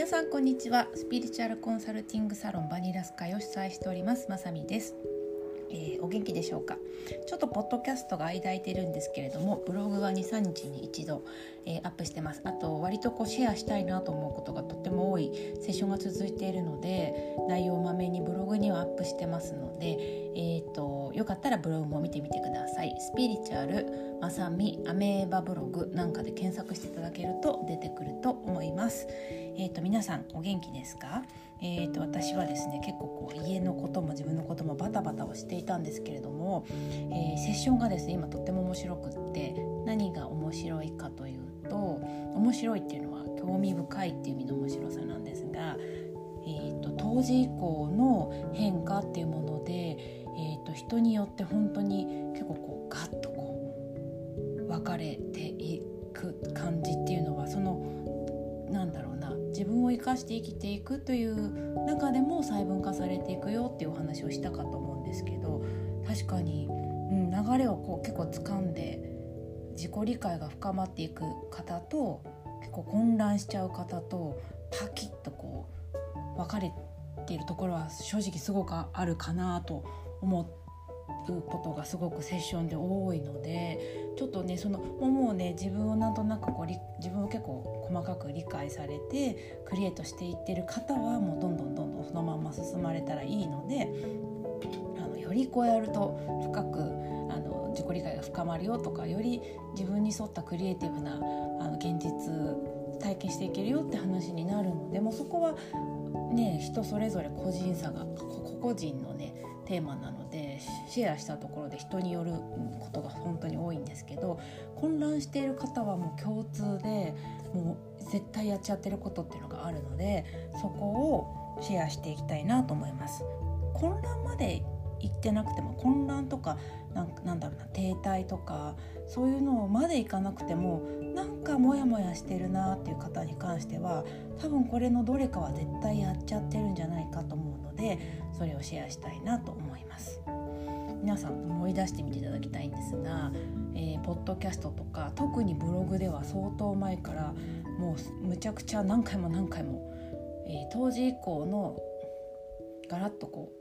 皆さんこんにちは。スピリチュアルコンサルティングサロンバニラスカを主催しております。まさみです、えー、お元気でしょうか？ちょっとポッドキャストが間空いてるんですけれどもブログは23日に一度、えー、アップしてます。あと割とこうシェアしたいなと思うことがとっても多いセッションが続いているので内容をまめにブログにはアップしてますのでえーと、よかったらブログも見てみてください。スピリチュアルまさみアメーバブログなんかで検索していただけると出てくると思います。えーと、皆さんお元気ですか？えーと、私はですね結構こう家のことも自分のこともバタバタをしていたんですけれども、えー、セッションがですね今とっても面白くって何が面白いかというと面白いっていうのは興味深いっていう意味の面白さなんですが、えー、と当時以降の変化っていうもので、えー、と人によって本当に結構こうガッとかれていく感じっていうのはそのなんだろうな自分を生かして生きていくという中でも細分化されていくよっていうお話をしたかと思うんですけど確かに、うん、流れをこう結構掴んで自己理解が深まっていく方と結構混乱しちゃう方とパキッとこう分かれているところは正直すごくあるかなと思ってうことがすごくセッションで多いのでちょっとねそのもうね自分をなんとなくこう自分を結構細かく理解されてクリエイトしていってる方はもうどんどんどんどんそのまま進まれたらいいのであのよりこうやると深くあの自己理解が深まるよとかより自分に沿ったクリエイティブなあの現実体験していけるよって話になるのでもうそこはね人それぞれ個人差が個々人のねテーマなのでシェアしたところで人によることが本当に多いんですけど混乱している方はもう共通でもう絶対やっちゃってることっていうのがあるのでそこをシェアしていきたいなと思います。混乱まで行ってなくても混乱とかなんだろうな停滞とかそういうのまでいかなくてもなんかモヤモヤしてるなっていう方に関しては多分これのどれかは絶対やっちゃってるんじゃないかと思うのでそれをシェアしたいなと思います皆さん思い出してみていただきたいんですが、えー、ポッドキャストとか特にブログでは相当前からもうむちゃくちゃ何回も何回も、えー、当時以降のガラッとこ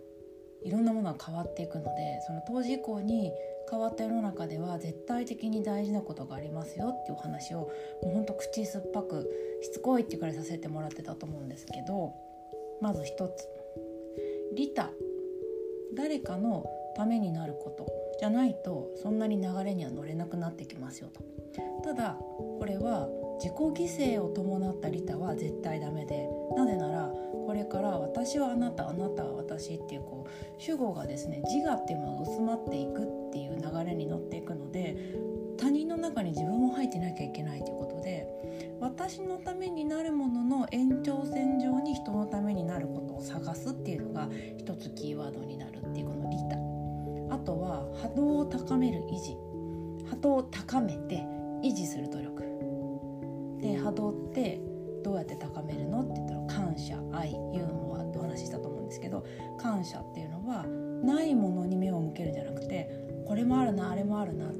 ういろんなものが変わっていくのでその当時以降に変わった世の中では絶対的に大事なことがありますよっていうお話をもうほんと口酸っぱくしつこいってくらいさせてもらってたと思うんですけどまず一つ。利他誰かのためになること。じゃないとそんなに流れには乗れなくなってきますよと。ただこれは自己犠牲を伴った利他は絶対ダメでなぜならこれから私はあなたあなたは私っていうこう主語がですね自我っていうものが薄まっていくっていう流れに乗っていくので他人の中に自分も入ってなきゃいけないということで私のためになるものの延長線上に人のためになることを探すっていうのが一つキーワードになるっていうこの利他。とは波動を高める維持。波動を高めて維持する努力。で波動ってどうやって高めるのって言ったら感謝愛ユーモアってお話ししたと思うんですけど感謝っていうのはないものに目を向けるんじゃなくてこれもあるなあれもあるなっ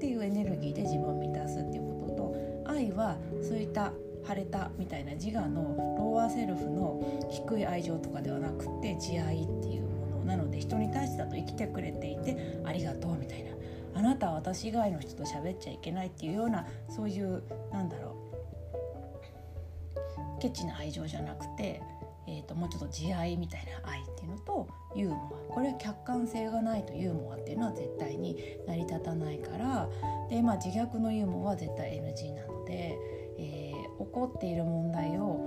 ていうエネルギーで自分を満たすっていうことと愛はそういった腫れたみたいな自我の lower self の低い愛情とかではなくて慈愛っていうなので人に対してだと生きてくれていてありがとうみたいな。あなたは私以外の人と喋っちゃいけないっていうようなそういうなんだろうケチな愛情じゃなくて、えーと、もうちょっと慈愛みたいな愛っていうのとユーモア。これは客観性がないとユーモアっていうのは絶対に成り立たないから。で、まあ、自虐のユーモアは絶対 NG なので、えー、起こっている問題を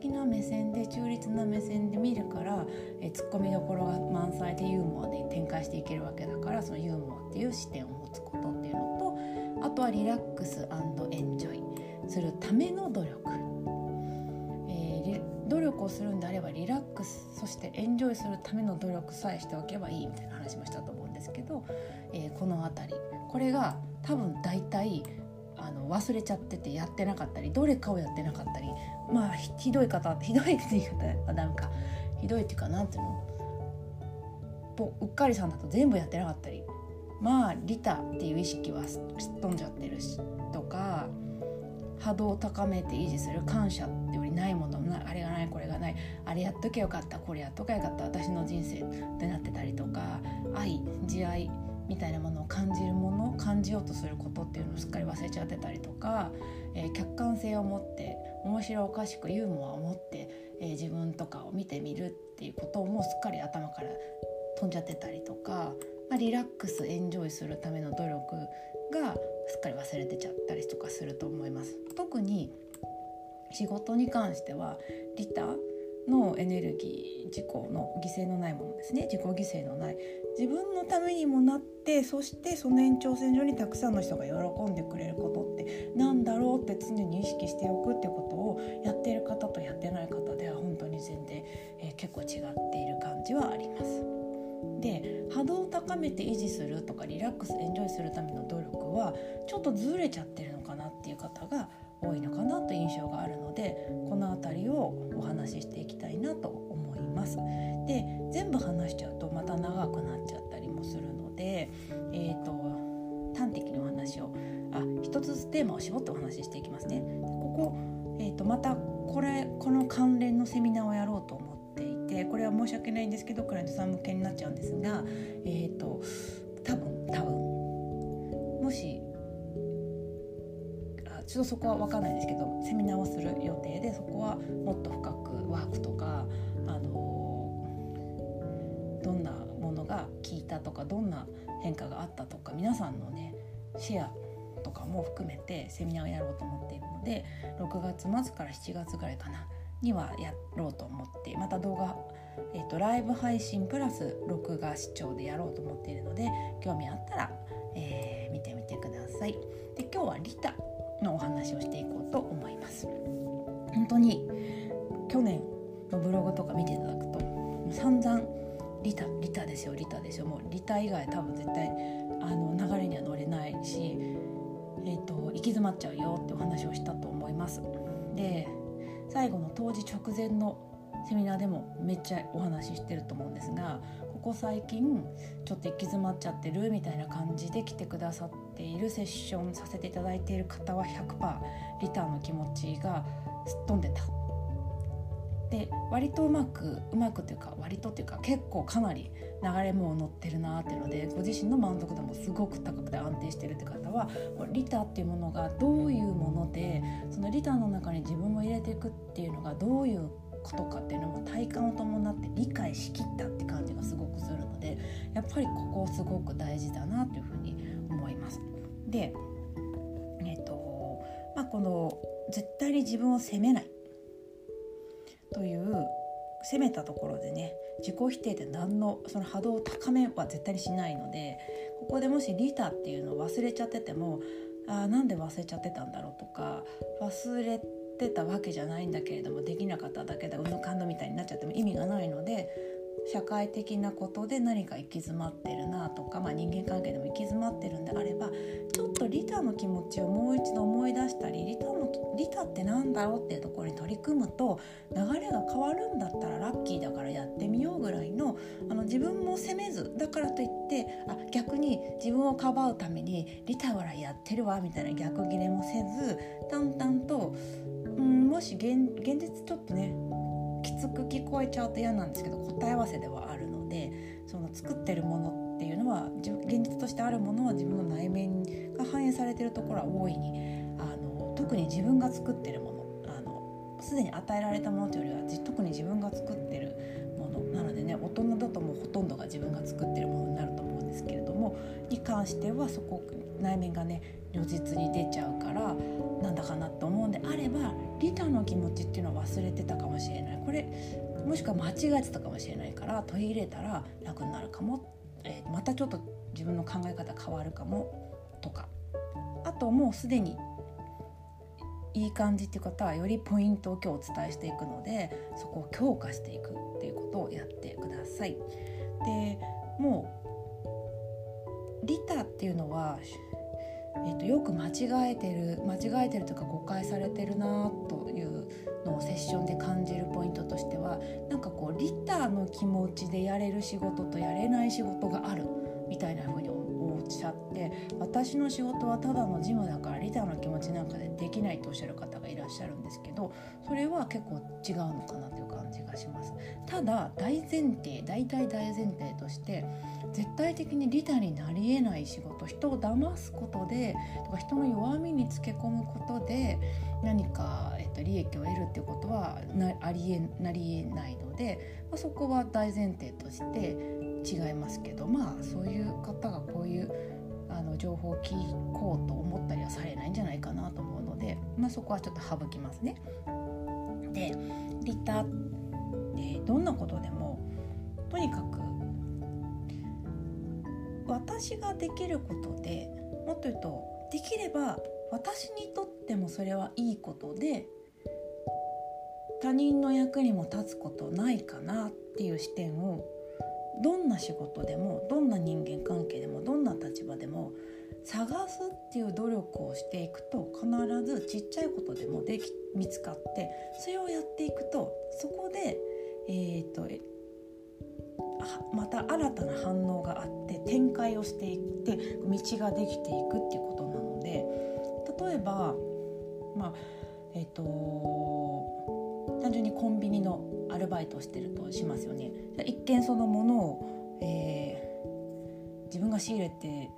的な目線で中立な目線で見るから、え、ツッコミどころが満載でユーモアで展開していけるわけだからそのユーモアっていう視点を持つことっていうのとあとはリラックスエンジョイ。するための努力。え努力をするんであればリラックスそしてエンジョイするための努力さえしておけばいいみたいな話もしたと思うんですけど、えー、この辺り。これが多分大体あの忘れちゃっててやってなかったりどれかをやってなかったりまあひどい方ひどいって言い方はダメかひどいっていうかなんていうの？うっかりさんだと全部やってなかったり。まあ利他っていう意識はすっ飛んじゃってるしとか波動を高めて維持する感謝ってよりないものなあれがないこれがない。あれやっときゃよかったこれやっときゃよかった私の人生ってなってたりとか愛慈愛みたいなものを感じるもの感じようとすることっていうのをすっかり忘れちゃってたりとか、えー、客観性を持って面白おかしくユーモアを持って、えー、自分とかを見てみるっていうことをもうすっかり頭から飛んじゃってたりとか、まあ、リラックスエンジョイするための努力がすっかり忘れてちゃったりとかすると思います。特に仕事に関しては利他のエネルギー自己の犠牲のないものですね自己犠牲のない自分のためにもなってそしてその延長線上にたくさんの人が喜んでくれることってなんだろうって常に意識しておくってことをやっている方とやってない方では本当に全然、えー、結構違っている感じはあります。で波動を高めて維持するとかリラックスエンジョイするための努力はちょっとずれちゃってるのかなっていう方が多いのかなという印象があるのでこの辺りをお話ししていきたいなと思います。で全部話しちゃうとまた長くなっちゃったりもするので、えーと、端的にお話をあ一つずつテーマを絞ってお話ししていきますね。ここ、えーと、またこれこの関連のセミナーをやろうと思っていてこれは申し訳ないんですけどクライアントさん向けになっちゃうんですが、えーと多分多分もしちょっとそこは分かんないですけどセミナーをする予定でそこはもっと深くワークとかあのどんなものが効いたとかどんな変化があったとか皆さんのねシェアとかも含めてセミナーをやろうと思っているので6月末から7月ぐらいかなにはやろうと思ってまた動画、えーと、ライブ配信プラス録画視聴でやろうと思っているので興味あったら、えー、見てみてください。で今日はリタのお話をしていこうと思います。本当に去年のブログとか見ていただくと散々リタリタですよリタですよ。もうリタ以外多分絶対あの流れには乗れないし、えーと、行き詰まっちゃうよってお話をしたと思います。で最後の当時直前のセミナーでもめっちゃお話ししてると思うんですがここ最近ちょっと行き詰まっちゃってるみたいな感じで来てくださっているセッションさせていただいている方は100%リターの気持ちがすっ飛んでた。で割とうまくうまくというか割とっていうか結構かなり流れも乗ってるなっていうのでご自身の満足度もすごく高くて安定してるって方はリターっていうものがどういうものでそのリターの中に自分も入れていくっていうのがどういうことかっていうのも体感を伴って理解しきったって感じがすごくするのでやっぱりここすごく大事だなというふうに思います。でえっ、とまあこの絶対に自分を責めないという責めたところでね自己否定で何のその波動を高めは絶対にしないのでここでもしリタっていうのを忘れちゃっててもあなんで忘れちゃってたんだろうとか忘れてたわけじゃないんだけれどもできなかっただけだうぬかんのみたいになっちゃっても意味がないので社会的なことで何か行き詰まってるなとか、まあ、人間関係でも行き詰まってるんであればちょっとリタの気持ちをもう一度思い出したりリタのリタって何だろうっていうところに取り組むと流れが変わるんだったらラッキーだからやってみようぐらいのあの自分も責めずだからといってあ逆に自分をかばうためにリタぐらいやってるわみたいな逆ギレもせず淡々とうんもし現現実ちょっとねきつく聞こえちゃうと嫌なんですけど答え合わせではあるのでその作ってるものっていうのは現実としてあるものは自分の内面が反映されてるところは大いにあの特に自分が作ってるものあのすでに与えられたものというよりは特に自分が作ってるものなのでね大人だともうほとんどが自分が作ってるものになると思うんですけれどもに関してはそこ内面がね如実に出ちゃうからなんだかなと思うんであればリタの気持ちっていうのは忘れてたかもしれない。これもしくは間違えてたかもしれないから取り入れたら楽になるかも、えー、またちょっと自分の考え方変わるかも。とか。あともうすでにいい感じっていう方はよりポイントを今日お伝えしていくのでそこを強化していくっていうことをやってください。でもうリタっていうのはえーと、よく間違えてる間違えてるとか誤解されてるなというのをセッションで感じるポイントとしてはなんかこうリターの気持ちでやれる仕事とやれない仕事があるみたいなふうにおっしゃって私の仕事はただの事務だからリタの気持ちなんかでできないとおっしゃる方がいらっしゃるんですけどそれは結構違うのかなという感じがします。ただ大前提大体大前提として絶対的にリタになりえない仕事人を騙すことでとか人の弱みにつけ込むことで何か、えっと、利益を得るっていうことはなありえなりえないので、まあ、そこは大前提として違いますけどまあそういう方がこういうあの情報を聞こうと思ったりはされないんじゃないかなと思うので、まあ、そこはちょっと省きますね。でリタってどんなことでもとにかく私ができることでもっと言うとできれば私にとっててもそれはいいことで他人の役にも立つことないかなっていう視点をどんな仕事でもどんな人間関係でもどんな立場でも探すっていう努力をしていくと必ずちっちゃいことでもでき見つかってそれをやっていくとそこで、えーと、また新たな反応があって展開をしていって道ができていくっていうことなので例えばまあえっ、ー、と単純にコンビニのアルバイトをしてるとしますよね。一見そのものを、えー、自分が仕入れて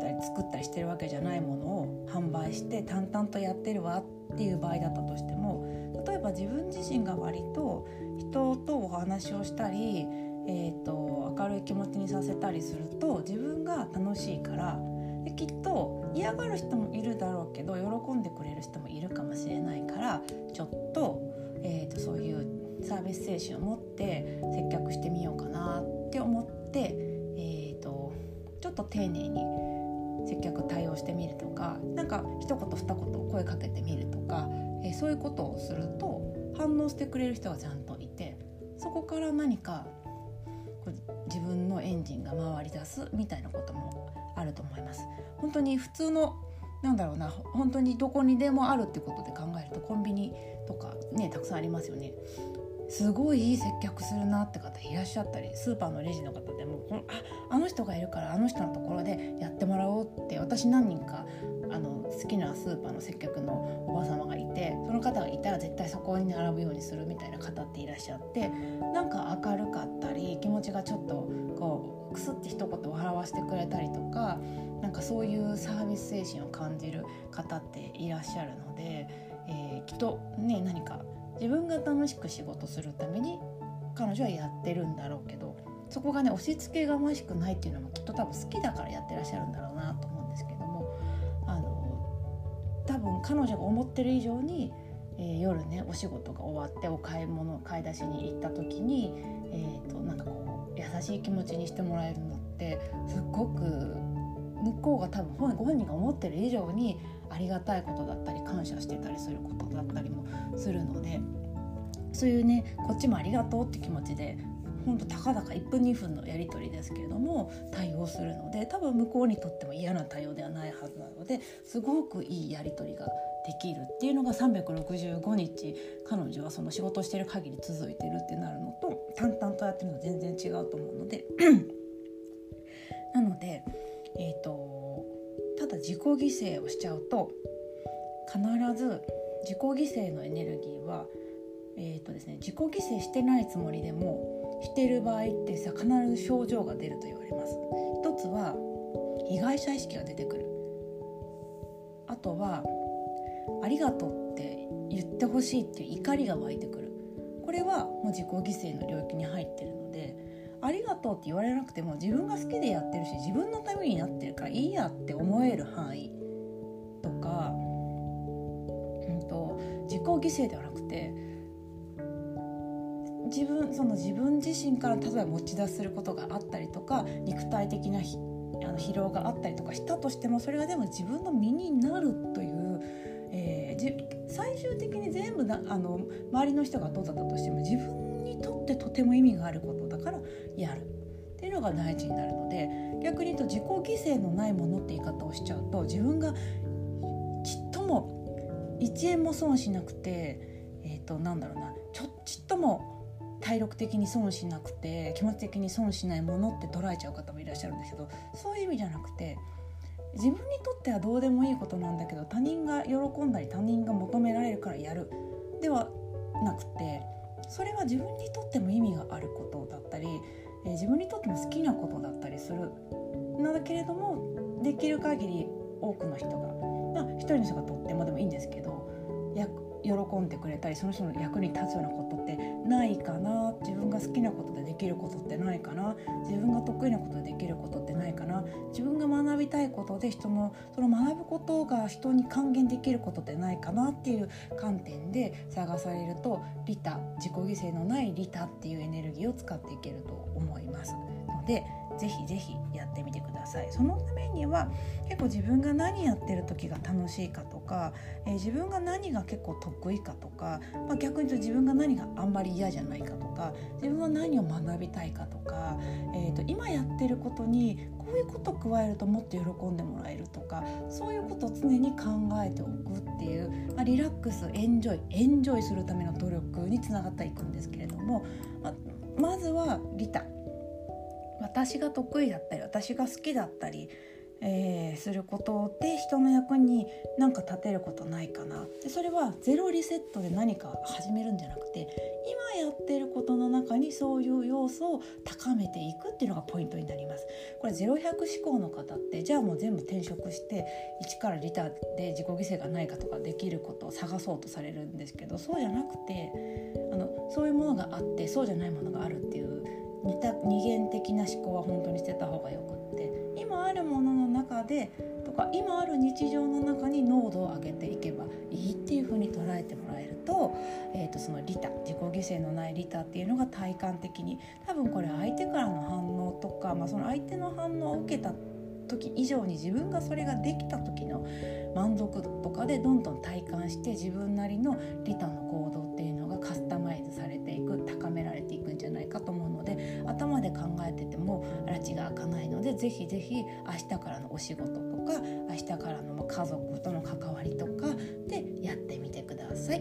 たり作ったりしてるわけじゃないものを販売して淡々とやってるわっていう場合だったとしても例えば自分自身が割と人とお話をしたり、えーと、明るい気持ちにさせたりすると自分が楽しいからできっと嫌がる人もいるだろうけど喜んでくれる人もいるかもしれないからちょっと,、えーと、そういうサービス精神を持って接客してみようかなって思って、えーとちょっと丁寧に接客対応してみるとか何か一言二言声かけてみるとか、えー、そういうことをすると反応してくれる人がちゃんといてそこから何か自分のエンジンが回り出すみたいなこともあると思います。本当に普通のなんだろうな本当にどこにでもあるってことで考えるとコンビニとかねたくさんありますよね。すごいいい接客するなって方いらっしゃったりスーパーのレジの方でもああの人がいるからあの人のところでやってもらおうって私何人かあの好きなスーパーの接客のおば様がいてその方がいたら絶対そこに並ぶようにするみたいな方っていらっしゃってなんか明るかったり気持ちがちょっとこうクスって一言笑わせてくれたりとかなんかそういうサービス精神を感じる方っていらっしゃるので、えー、きっとね何か自分が楽しく仕事するために彼女はやってるんだろうけどそこがね押し付けがましくないっていうのもきっと多分好きだからやってらっしゃるんだろうなと分彼女が思ってる以上に、えー、夜ねお仕事が終わってお買い物買い出しに行った時に、えーと、なんかこう優しい気持ちにしてもらえるのってすっごく向こうが多分ご本人が思ってる以上にありがたいことだったり感謝してたりすることだったりもするのでそういうねこっちもありがとうって気持ちでほんとたかだか1分2分のやり取りですけれども対応するので多分向こうにとっても嫌な対応ではないはずなのですごくいいやり取りができるっていうのが365日彼女はその仕事してる限り続いてるってなるのと淡々とやってるのは全然違うと思うのでなのでえっ、ー、とただ自己犠牲をしちゃうと必ず自己犠牲のエネルギーは、えーとですね、自己犠牲してないつもりでもしてる場合ってさ必ず症状が出ると言われます。一つは被害者意識が出てくるあとは「ありがとう」って言ってほしいっていう怒りが湧いてくる。これはもう自己犠牲の領域に入ってるのでありがとうって言われなくても自分が好きでやってるし自分のためになってるからいいやって思える範囲とか、うんと、自己犠牲ではなくて自分その自分自身から例えば持ち出することがあったりとか肉体的なあの疲労があったりとかしたとしてもそれがでも自分の身になるという、えー、最終的に全部なあの周りの人がどうだったとしても自分にとってとても意味があることだからやるっていうのが大事になるので逆に言うと自己犠牲のないものって言い方をしちゃうと自分がちっとも1円も損しなくて、えー、となんだろうなちょっちっとも体力的に損しなくて気持ち的に損しないものって捉えちゃう方もいらっしゃるんですけどそういう意味じゃなくて自分にとってはどうでもいいことなんだけど他人が喜んだり他人が求められるからやる。ではなくてそれは自分にとっても意味があることだったり、えー、自分にとっても好きなことだったりする。なんだけれどもできる限り多くの人が、まあ、一人の人がとってもでもいいんですけど喜んでくれたりその人の役に立つようなことってないかな。自分が好きなことでできることってないかな。自分が得意なことでできることってないかな。自分が学びたいことで人のその学ぶことが人に還元できることってないかなっていう観点で探されると利他自己犠牲のない利他っていうエネルギーを使っていけると思いますのでぜひぜひやってみてください。そのためには結構自分が何やってる時が楽しいかとか、えー、自分が何が結構得意かとか、まあ、逆に言うと自分が何があんまり嫌じゃないかとか自分は何を学びたいかとか、えー、と今やってることにこういうことを加えるともっと喜んでもらえるとかそういうことを常に考えておくっていう、まあ、リラックスエンジョイエンジョイするための努力につながっていくんですけれども、まあ、まずは利他私が得意だったり私が好きだったり、えー、することで人の役に何か立てることないかな。でそれはゼロリセットで何か始めるんじゃなくて今やってることの中にそういう要素を高めていくっていうのがポイントになります。これ0100思考の方ってじゃあもう全部転職して一からリターで自己犠牲がないかとかできることを探そうとされるんですけどそうじゃなくてあのそういうものがあってそうじゃないものがあるっていう二二元的な思考は本当に捨てた方がよくて。中でとか今ある日常の中に濃度を上げていけばいいっていうふうに捉えてもらえると,、えー、とその利他自己犠牲のない利他っていうのが体感的に多分これ相手からの反応とか、まあ、その相手の反応を受けた時以上に自分がそれができた時の満足度とかでどんどん体感して自分なりの利他の行動っていうのがカスタマイズされていく高められていくんじゃないかと思うので頭で考えてても拉致が開かないでぜひぜひ明日からのお仕事とか明日からの家族との関わりとかでやってみてください。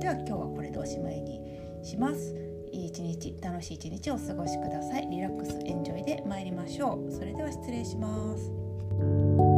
では今日はこれでおしまいにします。いい一日楽しい一日をお過ごしくださいリラックスエンジョイで参りましょうそれでは失礼します